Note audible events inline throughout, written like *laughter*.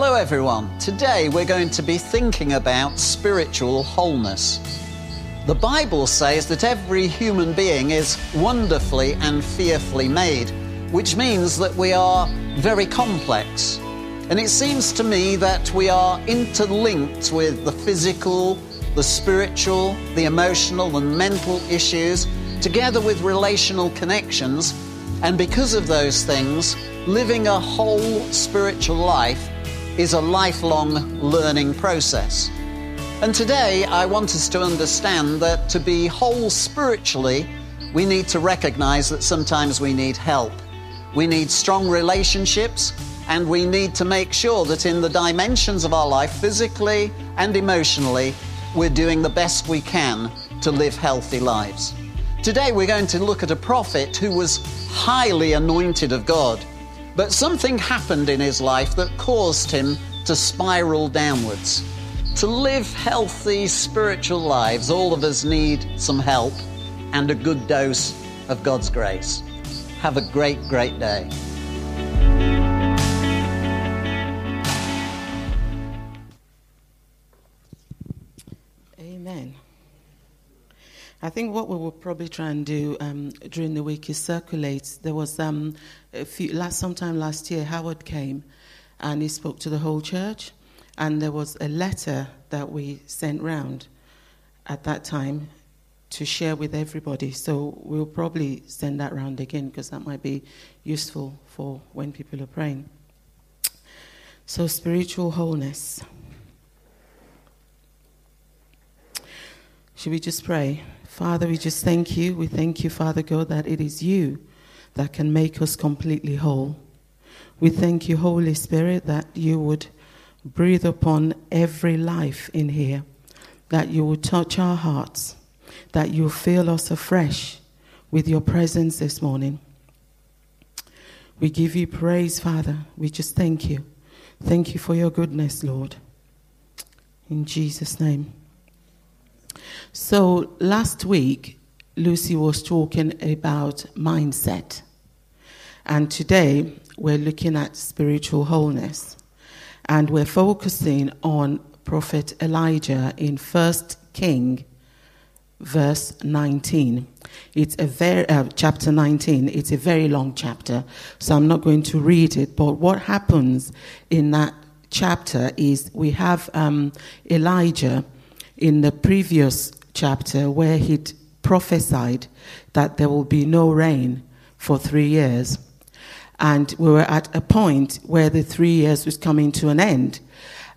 Hello, everyone. Today we're going to be thinking about spiritual wholeness. The Bible says that every human being is wonderfully and fearfully made, which means that we are very complex. And it seems to me that we are interlinked with the physical, the spiritual, the emotional, and mental issues, together with relational connections. And because of those things, living a whole spiritual life is a lifelong learning process. And today, I want us to understand that to be whole spiritually, we need to recognize that sometimes we need help. We need strong relationships, and we need to make sure that in the dimensions of our life, physically and emotionally, we're doing the best we can to live healthy lives. Today, we're going to look at a prophet who was highly anointed of God, but something happened in his life that caused him to spiral downwards. To live healthy spiritual lives, all of us need some help and a good dose of God's grace. Have a great, great day. I think what we will probably try and do um, during the week is circulate. There was um, a few last sometime last year. Howard came, and he spoke to the whole church, and there was a letter that we sent round at that time to share with everybody. So we'll probably send that round again because that might be useful for when people are praying. So spiritual wholeness. Should we just pray? Father, we just thank you. We thank you, Father God, that it is you that can make us completely whole. We thank you, Holy Spirit, that you would breathe upon every life in here, that you would touch our hearts, that you fill us afresh with your presence this morning. We give you praise, Father. We just thank you. Thank you for your goodness, Lord. In Jesus' name. So last week, Lucy was talking about mindset. And today, we're looking at spiritual wholeness. And we're focusing on Prophet Elijah in 1 King, verse 19. It's a very, uh, chapter 19. It's a very long chapter, so I'm not going to read it. But what happens in that chapter is we have um, Elijah in the previous chapter where he'd prophesied that there will be no rain for three years. And we were at a point where the three years was coming to an end.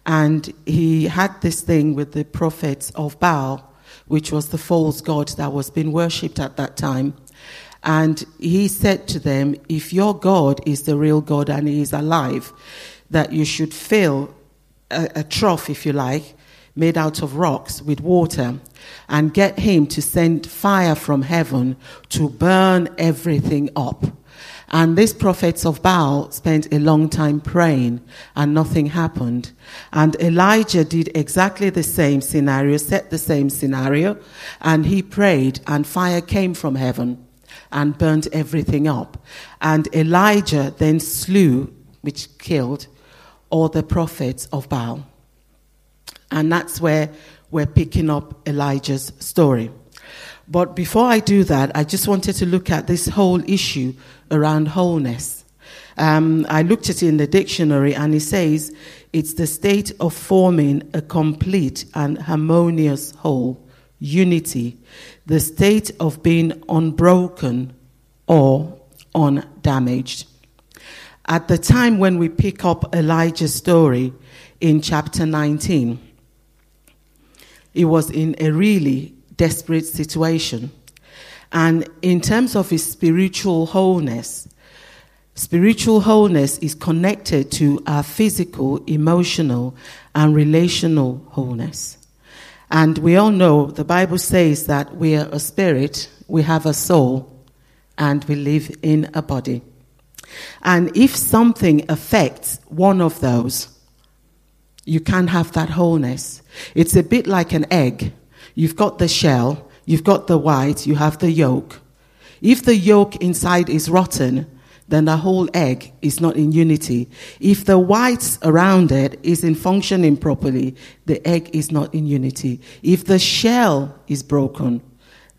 And he had this thing with the prophets of Baal, which was the false god that was being worshipped at that time. And he said to them, If your God is the real God and he is alive, that you should fill a, a trough, if you like, made out of rocks with water and get him to send fire from heaven to burn everything up. And these prophets of Baal spent a long time praying and nothing happened. And Elijah did exactly the same scenario, set the same scenario, and he prayed and fire came from heaven and burnt everything up. And Elijah then slew, which killed, all the prophets of Baal. And that's where we're picking up Elijah's story. But before I do that, I just wanted to look at this whole issue around wholeness. Um, I looked at it in the dictionary and it says it's the state of forming a complete and harmonious whole, unity, the state of being unbroken or undamaged. At the time when we pick up Elijah's story in chapter 19, he was in a really desperate situation. And in terms of his spiritual wholeness, spiritual wholeness is connected to our physical, emotional, and relational wholeness. And we all know the Bible says that we are a spirit, we have a soul, and we live in a body. And if something affects one of those, you can't have that wholeness. It's a bit like an egg. You've got the shell, You've got the white, you have the yolk. If the yolk inside is rotten, then the whole egg is not in unity. If the whites around it isn't functioning properly, the egg is not in unity. If the shell is broken,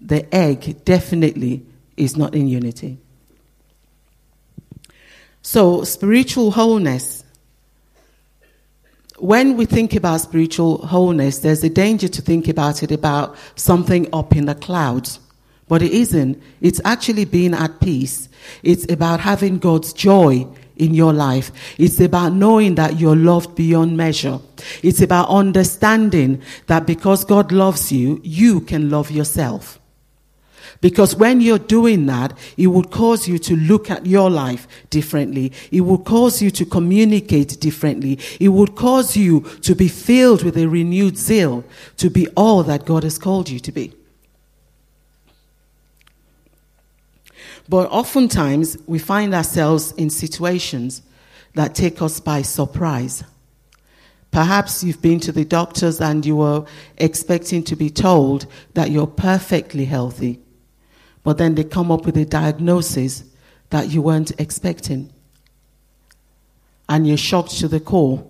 the egg definitely is not in unity. So, spiritual wholeness. When we think about spiritual wholeness, there's a danger to think about it about something up in the clouds. But it isn't. It's actually being at peace. It's about having God's joy in your life. It's about knowing that you're loved beyond measure. It's about understanding that because God loves you, you can love yourself. Because when you're doing that, it would cause you to look at your life differently. It would cause you to communicate differently. It would cause you to be filled with a renewed zeal to be all that God has called you to be. But oftentimes, we find ourselves in situations that take us by surprise. Perhaps you've been to the doctors and you were expecting to be told that you're perfectly healthy but then they come up with a diagnosis that you weren't expecting. And you're shocked to the core,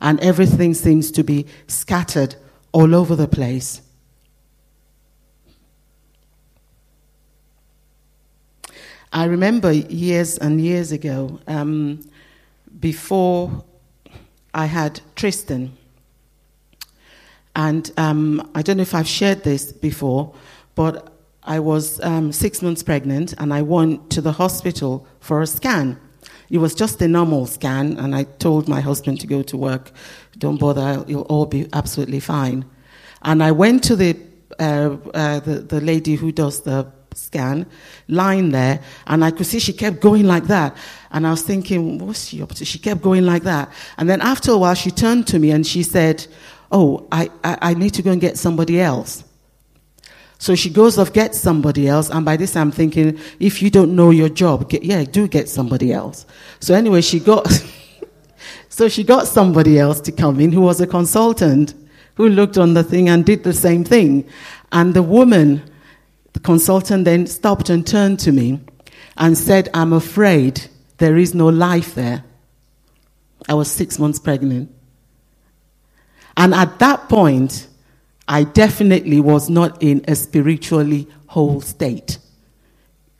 and everything seems to be scattered all over the place. I remember years and years ago, um, before I had Tristan, and um, I don't know if I've shared this before, but I was um, six months pregnant and I went to the hospital for a scan. It was just a normal scan, and I told my husband to go to work. Don't bother, you'll all be absolutely fine. And I went to the, uh, uh, the, the lady who does the scan, lying there, and I could see she kept going like that. And I was thinking, what's she up to? She kept going like that. And then after a while, she turned to me and she said, Oh, I, I, I need to go and get somebody else. So she goes off, gets somebody else, and by this I'm thinking, if you don't know your job, get, yeah, do get somebody else. So anyway, she got, *laughs* so she got somebody else to come in who was a consultant who looked on the thing and did the same thing. And the woman, the consultant then stopped and turned to me and said, I'm afraid there is no life there. I was six months pregnant. And at that point, I definitely was not in a spiritually whole state.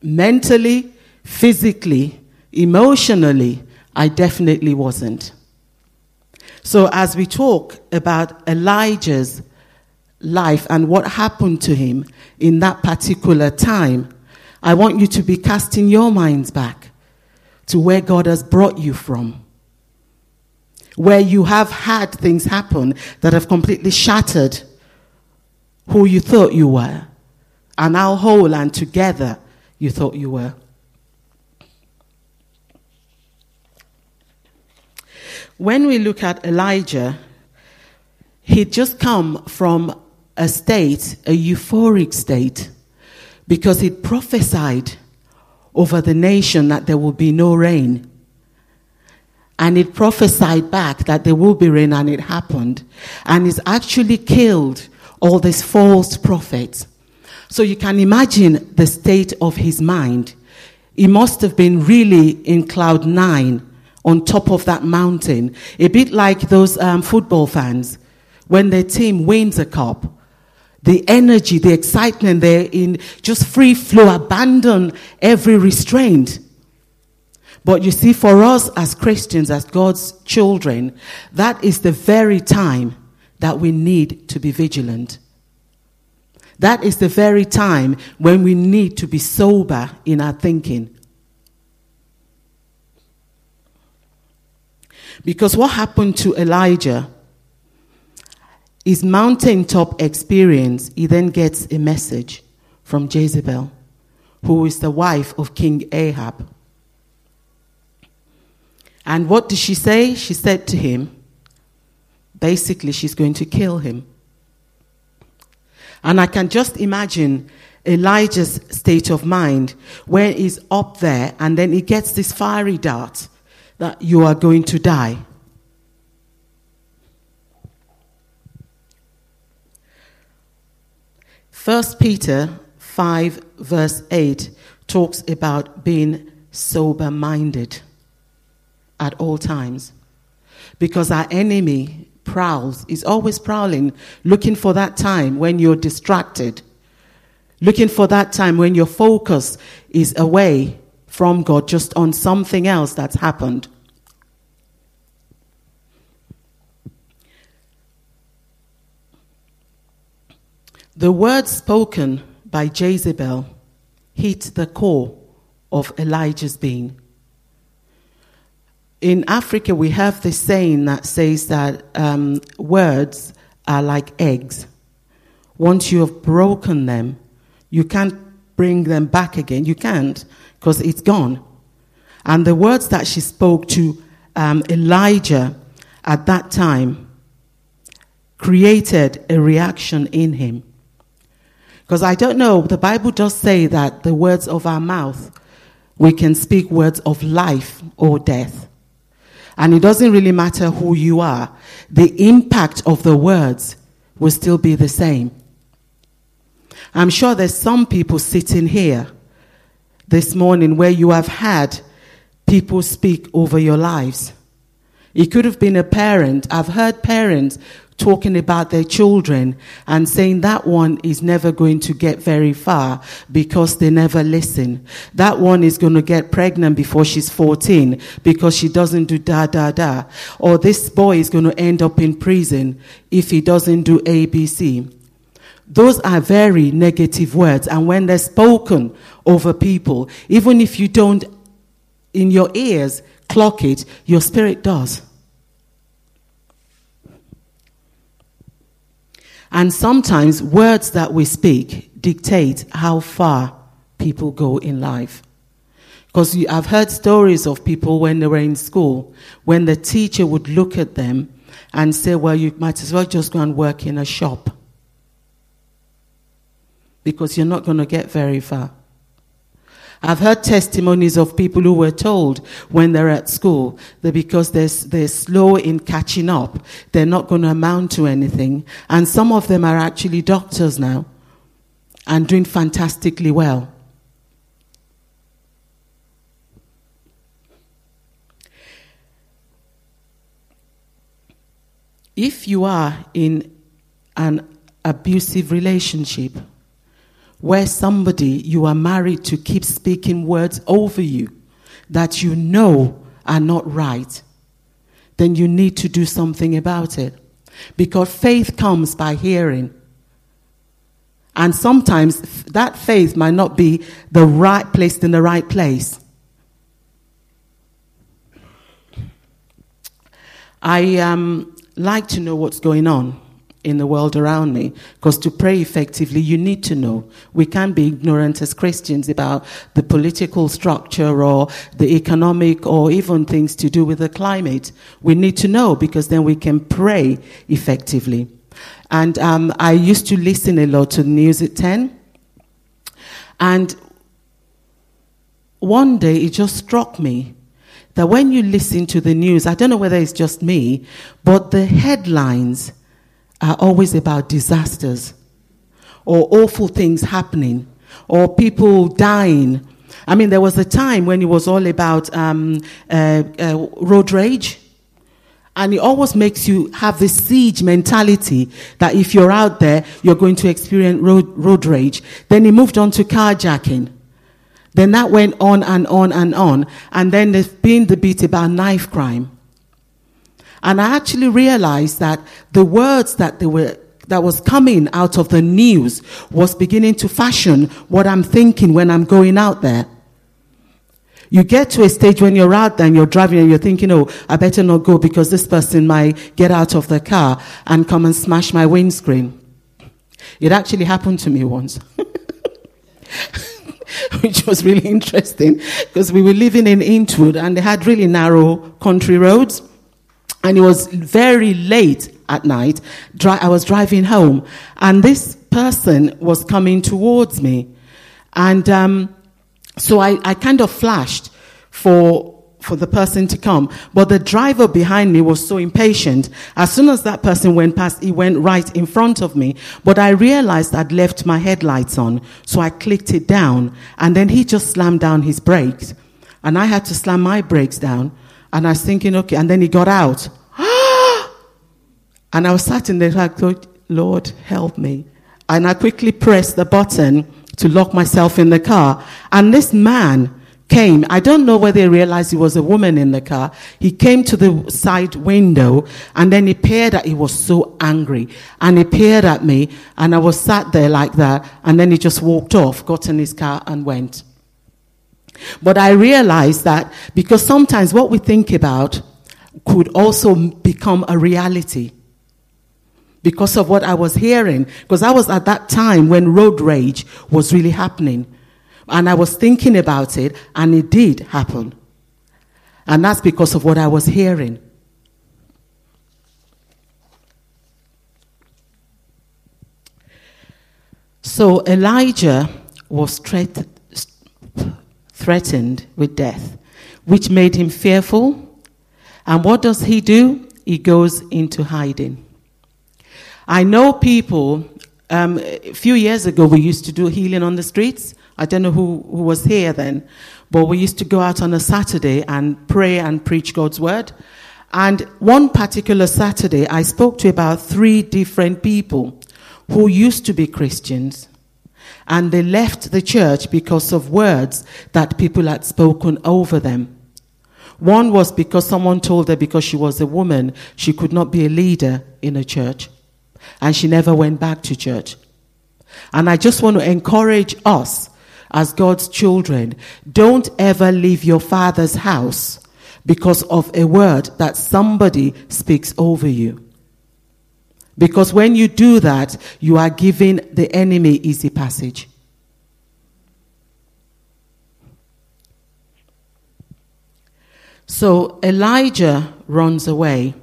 Mentally, physically, emotionally, I definitely wasn't. So, as we talk about Elijah's life and what happened to him in that particular time, I want you to be casting your minds back to where God has brought you from. Where you have had things happen that have completely shattered who you thought you were, and how whole and together you thought you were. When we look at Elijah, he'd just come from a state, a euphoric state, because he'd prophesied over the nation that there will be no rain. And it prophesied back that there will be rain, and it happened. And he's actually killed all these false prophets. So you can imagine the state of his mind. He must have been really in cloud nine on top of that mountain, a bit like those um, football fans when their team wins a cup. The energy, the excitement, they're in just free flow, abandon every restraint. But you see, for us as Christians, as God's children, that is the very time that we need to be vigilant. That is the very time when we need to be sober in our thinking. Because what happened to Elijah is mountaintop experience. He then gets a message from Jezebel, who is the wife of King Ahab. And what did she say? She said to him, basically, she's going to kill him. And I can just imagine Elijah's state of mind where he's up there and then he gets this fiery dart that you are going to die. First Peter 5 verse 8 talks about being sober minded at all times. Because our enemy prowls, is always prowling, looking for that time when you're distracted, looking for that time when your focus is away from God, just on something else that's happened. The words spoken by Jezebel hit the core of Elijah's being. In Africa, we have this saying that says that um, words are like eggs. Once you have broken them, you can't bring them back again. You can't because it's gone. And the words that she spoke to um, Elijah at that time created a reaction in him. Because I don't know, the Bible does say that the words of our mouth, we can speak words of life or death. And it doesn't really matter who you are, the impact of the words will still be the same. I'm sure there's some people sitting here this morning where you have had people speak over your lives. It could have been a parent. I've heard parents talking about their children and saying that one is never going to get very far because they never listen. That one is going to get pregnant before she's 14 because she doesn't do da da da. Or this boy is going to end up in prison if he doesn't do ABC. Those are very negative words. And when they're spoken over people, even if you don't in your ears clock it, your spirit does. And sometimes words that we speak dictate how far people go in life. Because I've heard stories of people when they were in school, when the teacher would look at them and say, Well, you might as well just go and work in a shop. Because you're not going to get very far. I've heard testimonies of people who were told when they're at school that because they're, they're slow in catching up, they're not going to amount to anything. And some of them are actually doctors now and doing fantastically well. If you are in an abusive relationship, where somebody you are married to keeps speaking words over you that you know are not right, then you need to do something about it. Because faith comes by hearing. And sometimes that faith might not be the right placed in the right place. I um, like to know what's going on in the world around me. Because to pray effectively, you need to know. We can't be ignorant as Christians about the political structure or the economic or even things to do with the climate. We need to know because then we can pray effectively. And um, I used to listen a lot to the news at 10. And one day it just struck me that when you listen to the news, I don't know whether it's just me, but the headlines are always about disasters or awful things happening or people dying. I mean, there was a time when it was all about um, uh, uh, road rage. And it always makes you have this siege mentality that if you're out there, you're going to experience road, road rage. Then he moved on to carjacking. Then that went on and on and on. And then there's been the about knife crime. And I actually realized that the words that they were that was coming out of the news was beginning to fashion what I'm thinking when I'm going out there. You get to a stage when you're out there and you're driving and you're thinking, oh, I better not go because this person might get out of the car and come and smash my windscreen. It actually happened to me once. *laughs* Which was really interesting because we were living in Intwood and they had really narrow country roads and it was very late at night. I was driving home, and this person was coming towards me, and um, so I, I kind of flashed for for the person to come. But the driver behind me was so impatient. As soon as that person went past, he went right in front of me. But I realized I'd left my headlights on, so I clicked it down, and then he just slammed down his brakes. And I had to slam my brakes down. And I was thinking, okay. And then he got out. *gasps* and I was sat in there, I thought, Lord, help me. And I quickly pressed the button to lock myself in the car. And this man came. I don't know whether he realized he was a woman in the car. He came to the side window and then he peered at, he was so angry. And he peered at me and I was sat there like that. And then he just walked off, got in his car and went. But I realized that because sometimes what we think about could also become a reality because of what I was hearing. Because I was at that time when road rage was really happening. And I was thinking about it, and it did happen. And that's because of what I was hearing. So Elijah was threat- threatened with death, which made him fearful. And what does he do? He goes into hiding. I know people, um, a few years ago, we used to do healing on the streets. I don't know who, who was here then, but we used to go out on a Saturday and pray and preach God's word. And one particular Saturday, I spoke to about three different people who used to be Christians. And they left the church because of words that people had spoken over them. One was because someone told her because she was a woman, she could not be a leader in a church and she never went back to church. And I just want to encourage us as God's children don't ever leave your father's house because of a word that somebody speaks over you. Because when you do that, you are giving the enemy easy passage. So Elijah runs away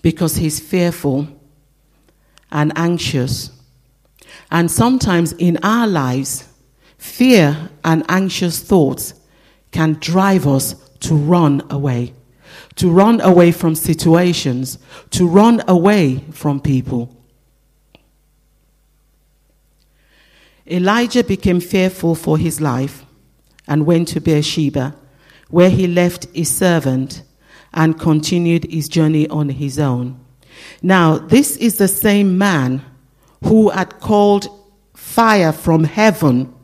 because he's fearful and anxious. And sometimes in our lives, fear and anxious thoughts can drive us to run away, to run away from situations, to run away from people. Elijah became fearful for his life and went to Beersheba, where he left his servant and continued his journey on his own. Now, this is the same man who had called fire from heaven,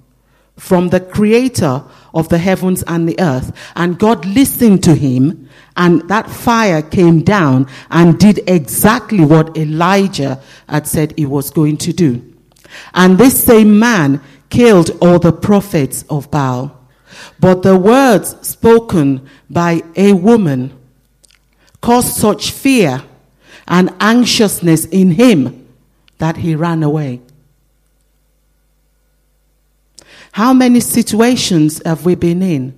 from the creator of the heavens and the earth. And God listened to him, and that fire came down and did exactly what Elijah had said he was going to do. And this same man killed all the prophets of Baal. But the words spoken by a woman caused such fear and anxiousness in him that he ran away. How many situations have we been in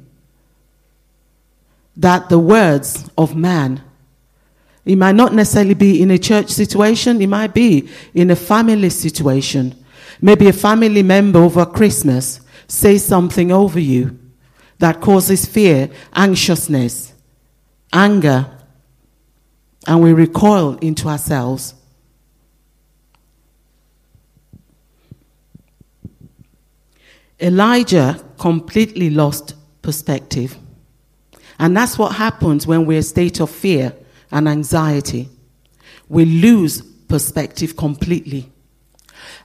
that the words of man, it might not necessarily be in a church situation, it might be in a family situation. Maybe a family member over Christmas says something over you that causes fear, anxiousness, anger, and we recoil into ourselves. Elijah completely lost perspective. And that's what happens when we're in a state of fear and anxiety. We lose perspective completely.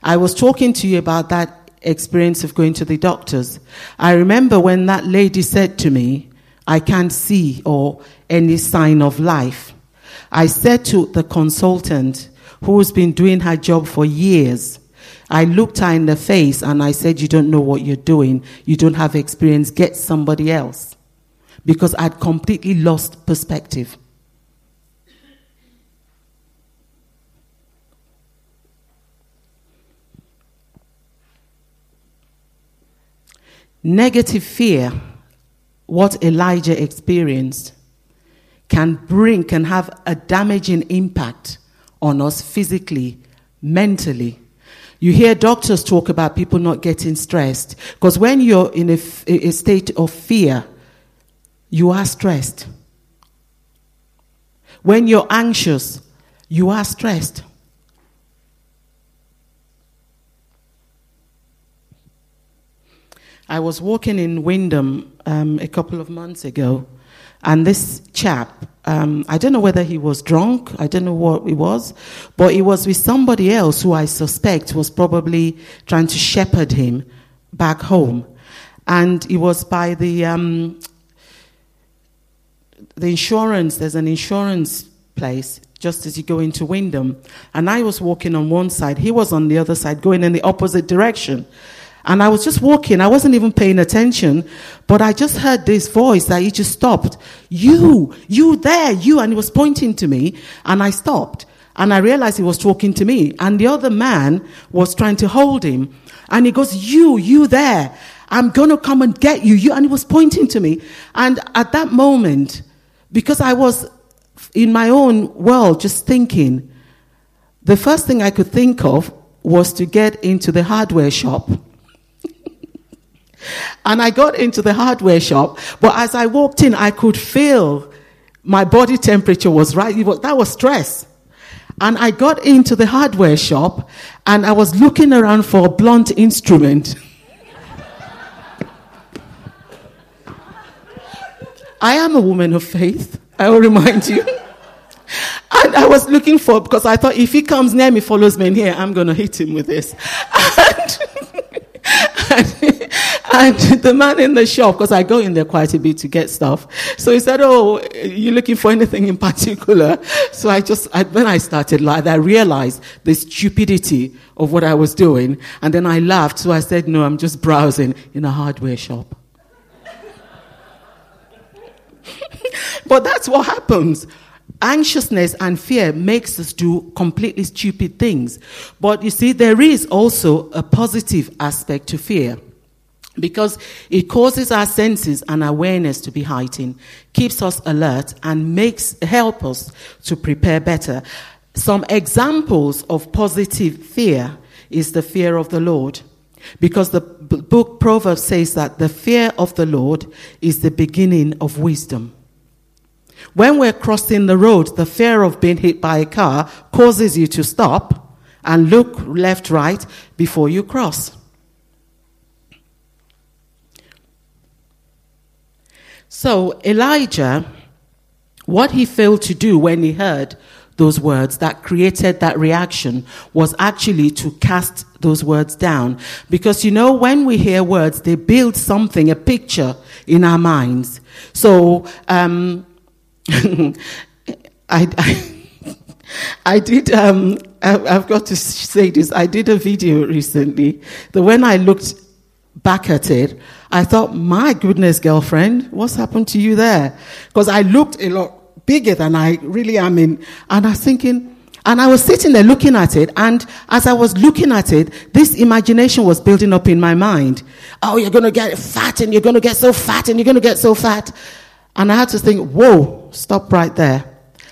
I was talking to you about that experience of going to the doctors. I remember when that lady said to me, I can't see or any sign of life. I said to the consultant who's been doing her job for years, I looked her in the face and I said, You don't know what you're doing. You don't have experience. Get somebody else. Because I'd completely lost perspective. Negative fear, what Elijah experienced, can bring, can have a damaging impact on us physically, mentally. You hear doctors talk about people not getting stressed because when you're in a, a state of fear, you are stressed. When you're anxious, you are stressed. I was walking in Wymondham um, a couple of months ago, and this chap, um, I don't know whether he was drunk, I don't know what he was, but he was with somebody else who I suspect was probably trying to shepherd him back home. And he was by the, um, the insurance, there's an insurance place just as you go into Wymondham. And I was walking on one side, he was on the other side, going in the opposite direction. And I was just walking, I wasn't even paying attention, but I just heard this voice that he just stopped. You, you there, you, and he was pointing to me, and I stopped. And I realized he was talking to me, and the other man was trying to hold him. And he goes, You, you there, I'm gonna come and get you, you, and he was pointing to me. And at that moment, because I was in my own world just thinking, the first thing I could think of was to get into the hardware shop. *laughs* and I got into the hardware shop, but as I walked in, I could feel my body temperature was right. That was stress. And I got into the hardware shop and I was looking around for a blunt instrument. *laughs* I am a woman of faith. I will remind you. And I was looking for, because I thought if he comes near me, follows me in here, I'm going to hit him with this. And, *laughs* and, and, the man in the shop, because I go in there quite a bit to get stuff. So he said, Oh, you looking for anything in particular? So I just, I, when I started like I realized the stupidity of what I was doing. And then I laughed. So I said, No, I'm just browsing in a hardware shop. *laughs* but that's what happens anxiousness and fear makes us do completely stupid things. But you see, there is also a positive aspect to fear. Because it causes our senses and awareness to be heightened, keeps us alert, and makes help us to prepare better. Some examples of positive fear is the fear of the Lord. Because the book Proverbs says that the fear of the Lord is the beginning of wisdom. When we're crossing the road, the fear of being hit by a car causes you to stop and look left, right before you cross. So, Elijah, what he failed to do when he heard those words that created that reaction was actually to cast those words down. Because you know, when we hear words, they build something, a picture in our minds. So, um, *laughs* I, I, *laughs* I did, um, I've got to say this. I did a video recently that when I looked back at it, I thought, my goodness, girlfriend, what's happened to you there? Because I looked a lot bigger than I really am in. And I was thinking, and I was sitting there looking at it, and as I was looking at it, this imagination was building up in my mind. Oh, you're gonna get fat, and you're gonna get so fat, and you're gonna get so fat. And I had to think, whoa, stop right there.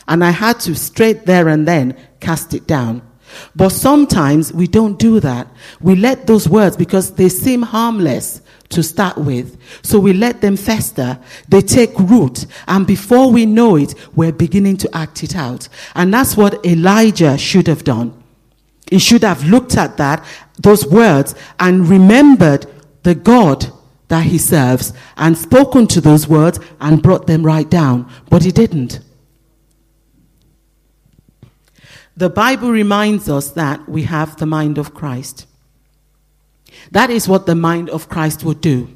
And I had to straight there and then cast it down. But sometimes we don't do that. We let those words, because they seem harmless to start with, so we let them fester. They take root. And before we know it, we're beginning to act it out. And that's what Elijah should have done. He should have looked at that, those words, and remembered the God that he serves and spoken to those words and brought them right down. But he didn't. The Bible reminds us that we have the mind of Christ. That is what the mind of Christ would do.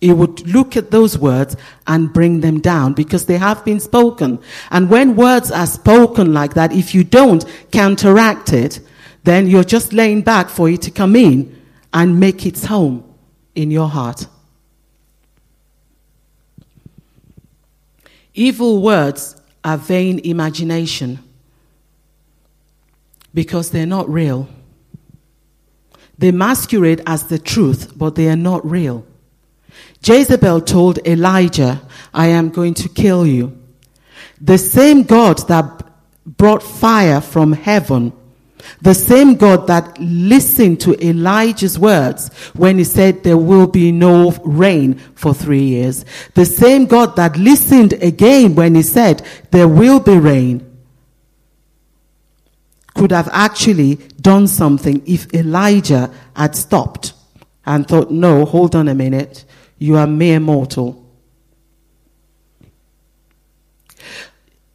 He would look at those words and bring them down because they have been spoken. And when words are spoken like that, if you don't counteract it, then you're just laying back for it to come in and make its home in your heart. Evil words are vain imagination because they're not real. They masquerade as the truth, but they are not real. Jezebel told Elijah, I am going to kill you. The same God that brought fire from heaven the same God that listened to Elijah's words when he said there will be no rain for three years. The same God that listened again when he said there will be rain could have actually done something if Elijah had stopped and thought, no, hold on a minute, you are mere mortal.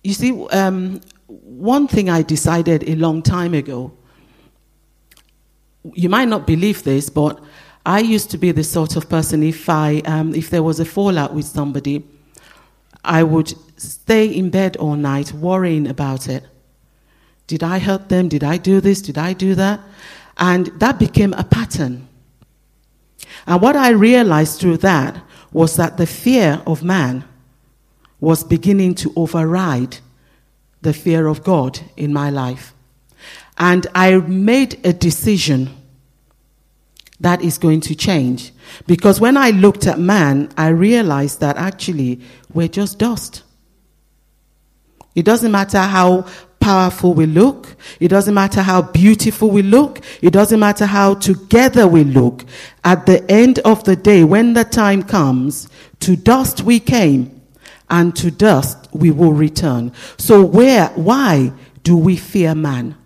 You see, um, one thing I decided a long time ago, you might not believe this, but I used to be the sort of person, if, I, um, if there was a fallout with somebody, I would stay in bed all night worrying about it. Did I help them? Did I do this? Did I do that? And that became a pattern. And what I realized through that was that the fear of man was beginning to override the fear of God in my life. And I made a decision that is going to change. Because when I looked at man, I realized that actually we're just dust. It doesn't matter how powerful we look. It doesn't matter how beautiful we look. It doesn't matter how together we look. At the end of the day, when the time comes, to dust we came and to dust we will return. So where, why do we fear man?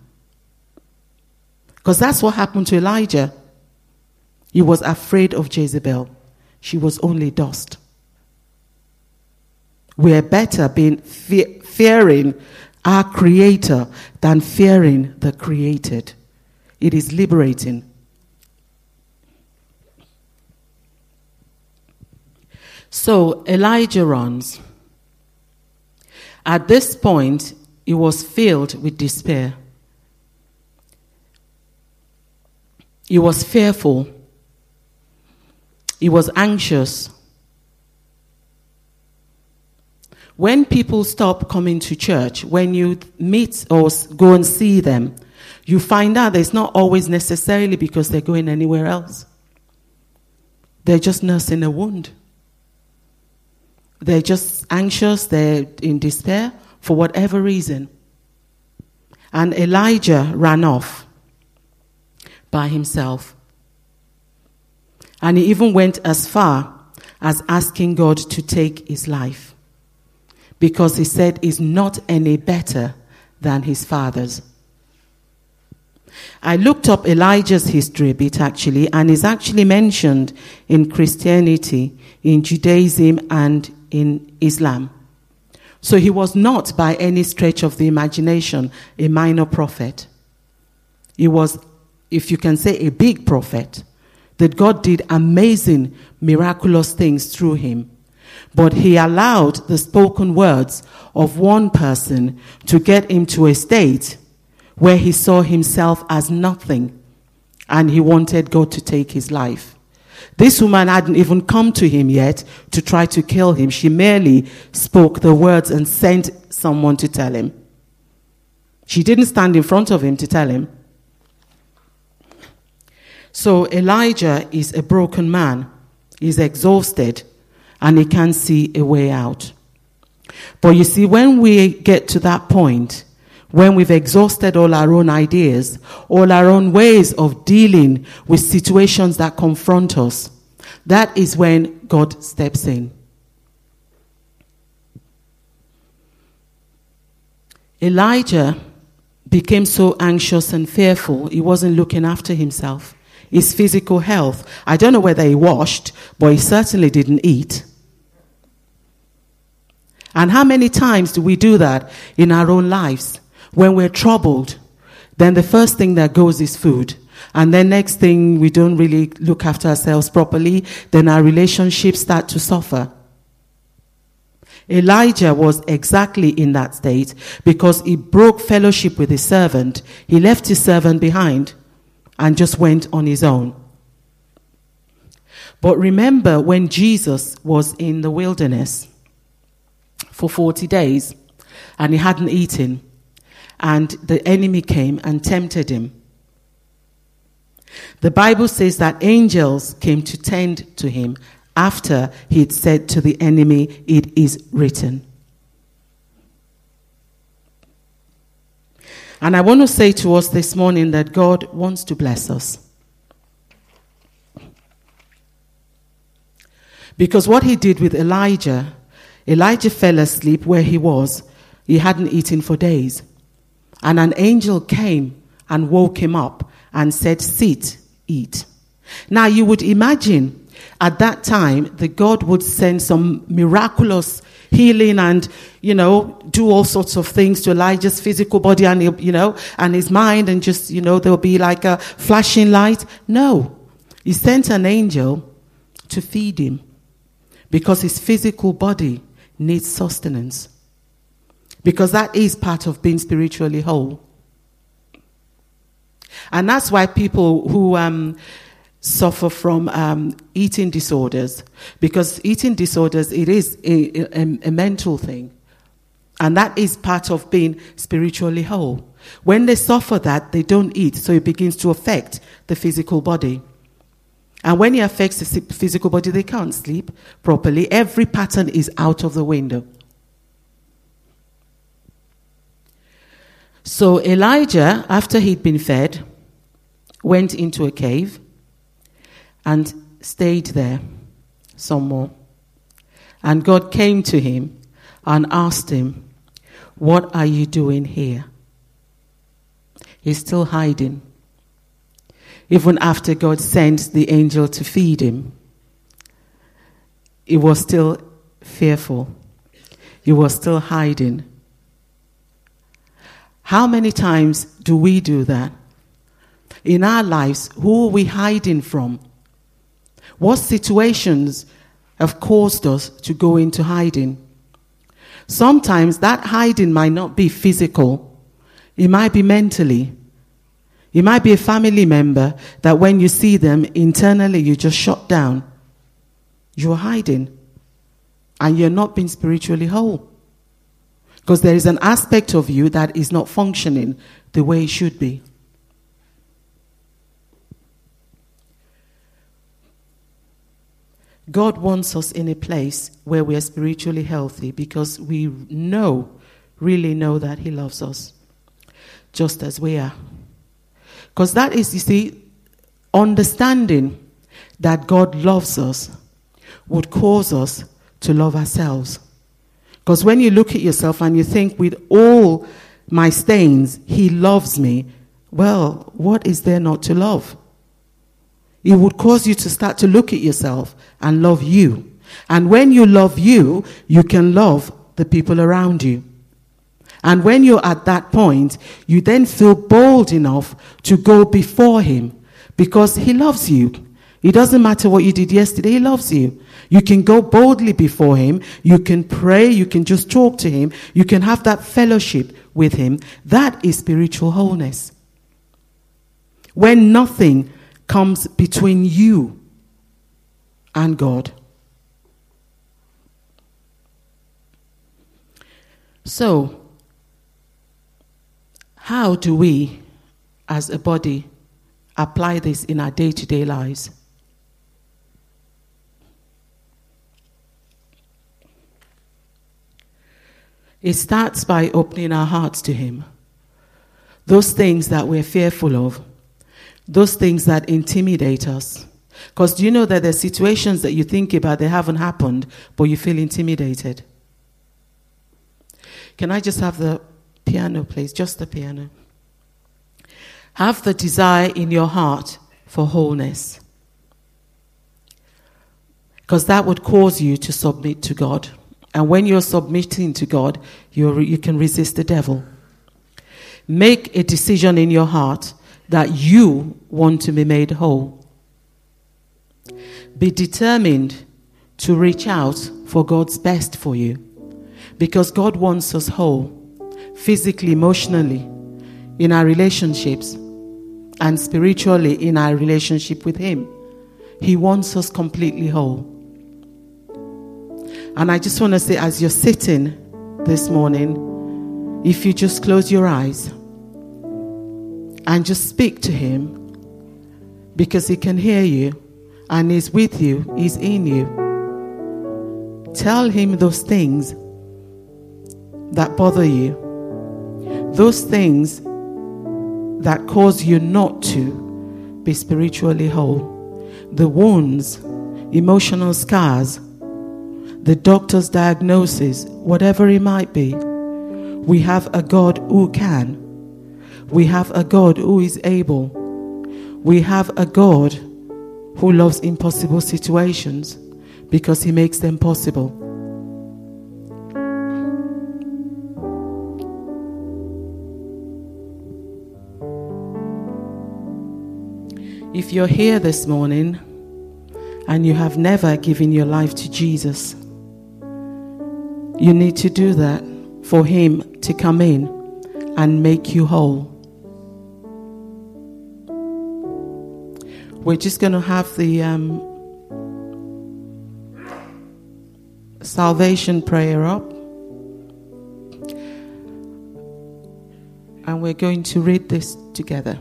Because that's what happened to Elijah. He was afraid of Jezebel. She was only dust. We're better being fe- fearing our creator than fearing the created. It is liberating. So Elijah runs. At this point, he was filled with despair. He was fearful. He was anxious. When people stop coming to church, when you meet or go and see them, you find out that it's not always necessarily because they're going anywhere else. They're just nursing a wound. They're just anxious, they're in despair for whatever reason. And Elijah ran off by himself. And he even went as far as asking God to take his life because he said he's not any better than his fathers. I looked up Elijah's history a bit actually, and is actually mentioned in Christianity, in Judaism, and in Islam. So he was not, by any stretch of the imagination, a minor prophet. He was, if you can say, a big prophet that God did amazing, miraculous things through him. But he allowed the spoken words of one person to get him to a state where he saw himself as nothing and he wanted God to take his life. This woman hadn't even come to him yet to try to kill him. She merely spoke the words and sent someone to tell him. She didn't stand in front of him to tell him. So Elijah is a broken man. He's exhausted and he can't see a way out. But you see, when we get to that point, when we've exhausted all our own ideas, all our own ways of dealing with situations that confront us, that is when God steps in. Elijah became so anxious and fearful, he wasn't looking after himself his physical health. I don't know whether he washed, but he certainly didn't eat. And how many times do we do that in our own lives? When we're troubled, then the first thing that goes is food. And then next thing, we don't really look after ourselves properly, then our relationships start to suffer. Elijah was exactly in that state because he broke fellowship with his servant. He left his servant behind and just went on his own. But remember when Jesus was in the wilderness for 40 days and he hadn't eaten, and the enemy came and tempted him. The Bible says that angels came to tend to him after he'd said to the enemy, It is written. And I want to say to us this morning that God wants to bless us. Because what he did with Elijah, Elijah fell asleep where he was. He hadn't eaten for days. And an angel came and woke him up and said, Sit, eat. Now, you would imagine at that time that God would send some miraculous healing and, you know, do all sorts of things to Elijah's physical body and, you know, and his mind and just, you know, there'll be like a flashing light. No. He sent an angel to feed him because his physical body needs sustenance. Because that is part of being spiritually whole. And that's why people who um, suffer from um, eating disorders, because eating disorders, it is a, a, a mental thing. And that is part of being spiritually whole. When they suffer that, they don't eat, so it begins to affect the physical body. And when it affects the physical body, they can't sleep properly. Every pattern is out of the window. So Elijah, after he'd been fed, went into a cave and stayed there some more. And God came to him and asked him, What are you doing here? He's still hiding even after God sent the angel to feed him, he was still fearful. He was still hiding. How many times do we do that? In our lives, who are we hiding from? What situations have caused us to go into hiding? Sometimes that hiding might not be physical, it might be mentally. It might be a family member that when you see them internally, you just shut down. You're hiding. And you're not being spiritually whole. Because there is an aspect of you that is not functioning the way it should be. God wants us in a place where we are spiritually healthy because we know, really know that He loves us just as we are. Because that is, you see, understanding that God loves us would cause us to love ourselves. Because when you look at yourself and you think, with all my stains, He loves me, well, what is there not to love? It would cause you to start to look at yourself and love you. And when you love you, you can love the people around you. And when you're at that point, you then feel bold enough to go before Him because He loves you. It doesn't matter what you did yesterday, He loves you. You can go boldly before Him. You can pray. You can just talk to Him. You can have that fellowship with Him. That is spiritual wholeness. When nothing comes between you and God. So, how do we, as a body, apply this in our day to day lives? It starts by opening our hearts to Him. Those things that we're fearful of, those things that intimidate us. Because do you know that there are situations that you think about, they haven't happened, but you feel intimidated? Can I just have the Piano, please, just the piano. Have the desire in your heart for wholeness. Because that would cause you to submit to God. And when you're submitting to God, you you can resist the devil. Make a decision in your heart that you want to be made whole. Be determined to reach out for God's best for you because God wants us whole physically, emotionally, in our relationships, and spiritually in our relationship with Him. He wants us completely whole. And I just want to say, as you're sitting this morning, if you just close your eyes and just speak to Him, because He can hear you and He's with you, He's in you. Tell Him those things that bother you those things that cause you not to be spiritually whole, the wounds, emotional scars, the doctor's diagnosis, whatever it might be, we have a God who can. We have a God who is able. We have a God who loves impossible situations because he makes them possible. If you're here this morning and you have never given your life to Jesus, you need to do that for Him to come in and make you whole. We're just going to have the um, salvation prayer up. And we're going to read this together.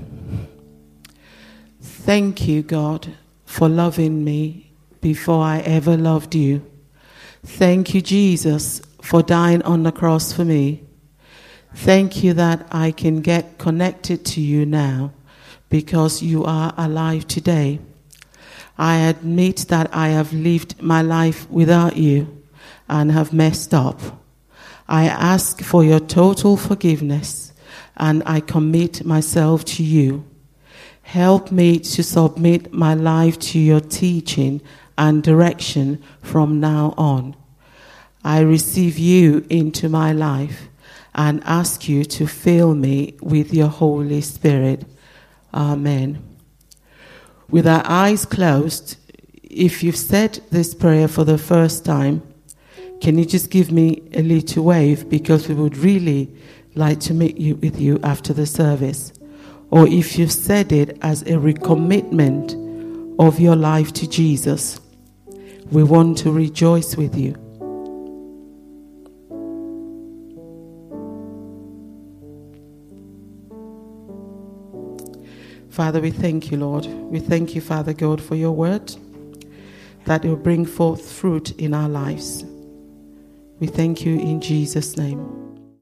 Thank you, God, for loving me before I ever loved you. Thank you, Jesus, for dying on the cross for me. Thank you that I can get connected to you now because you are alive today. I admit that I have lived my life without you and have messed up. I ask for your total forgiveness and I commit myself to you. Help me to submit my life to your teaching and direction from now on. I receive you into my life and ask you to fill me with your Holy Spirit. Amen. With our eyes closed, if you've said this prayer for the first time, can you just give me a little wave because we would really like to meet you with you after the service? Or if you've said it as a recommitment of your life to Jesus, we want to rejoice with you. Father, we thank you, Lord. We thank you, Father God, for your word that will bring forth fruit in our lives. We thank you in Jesus' name.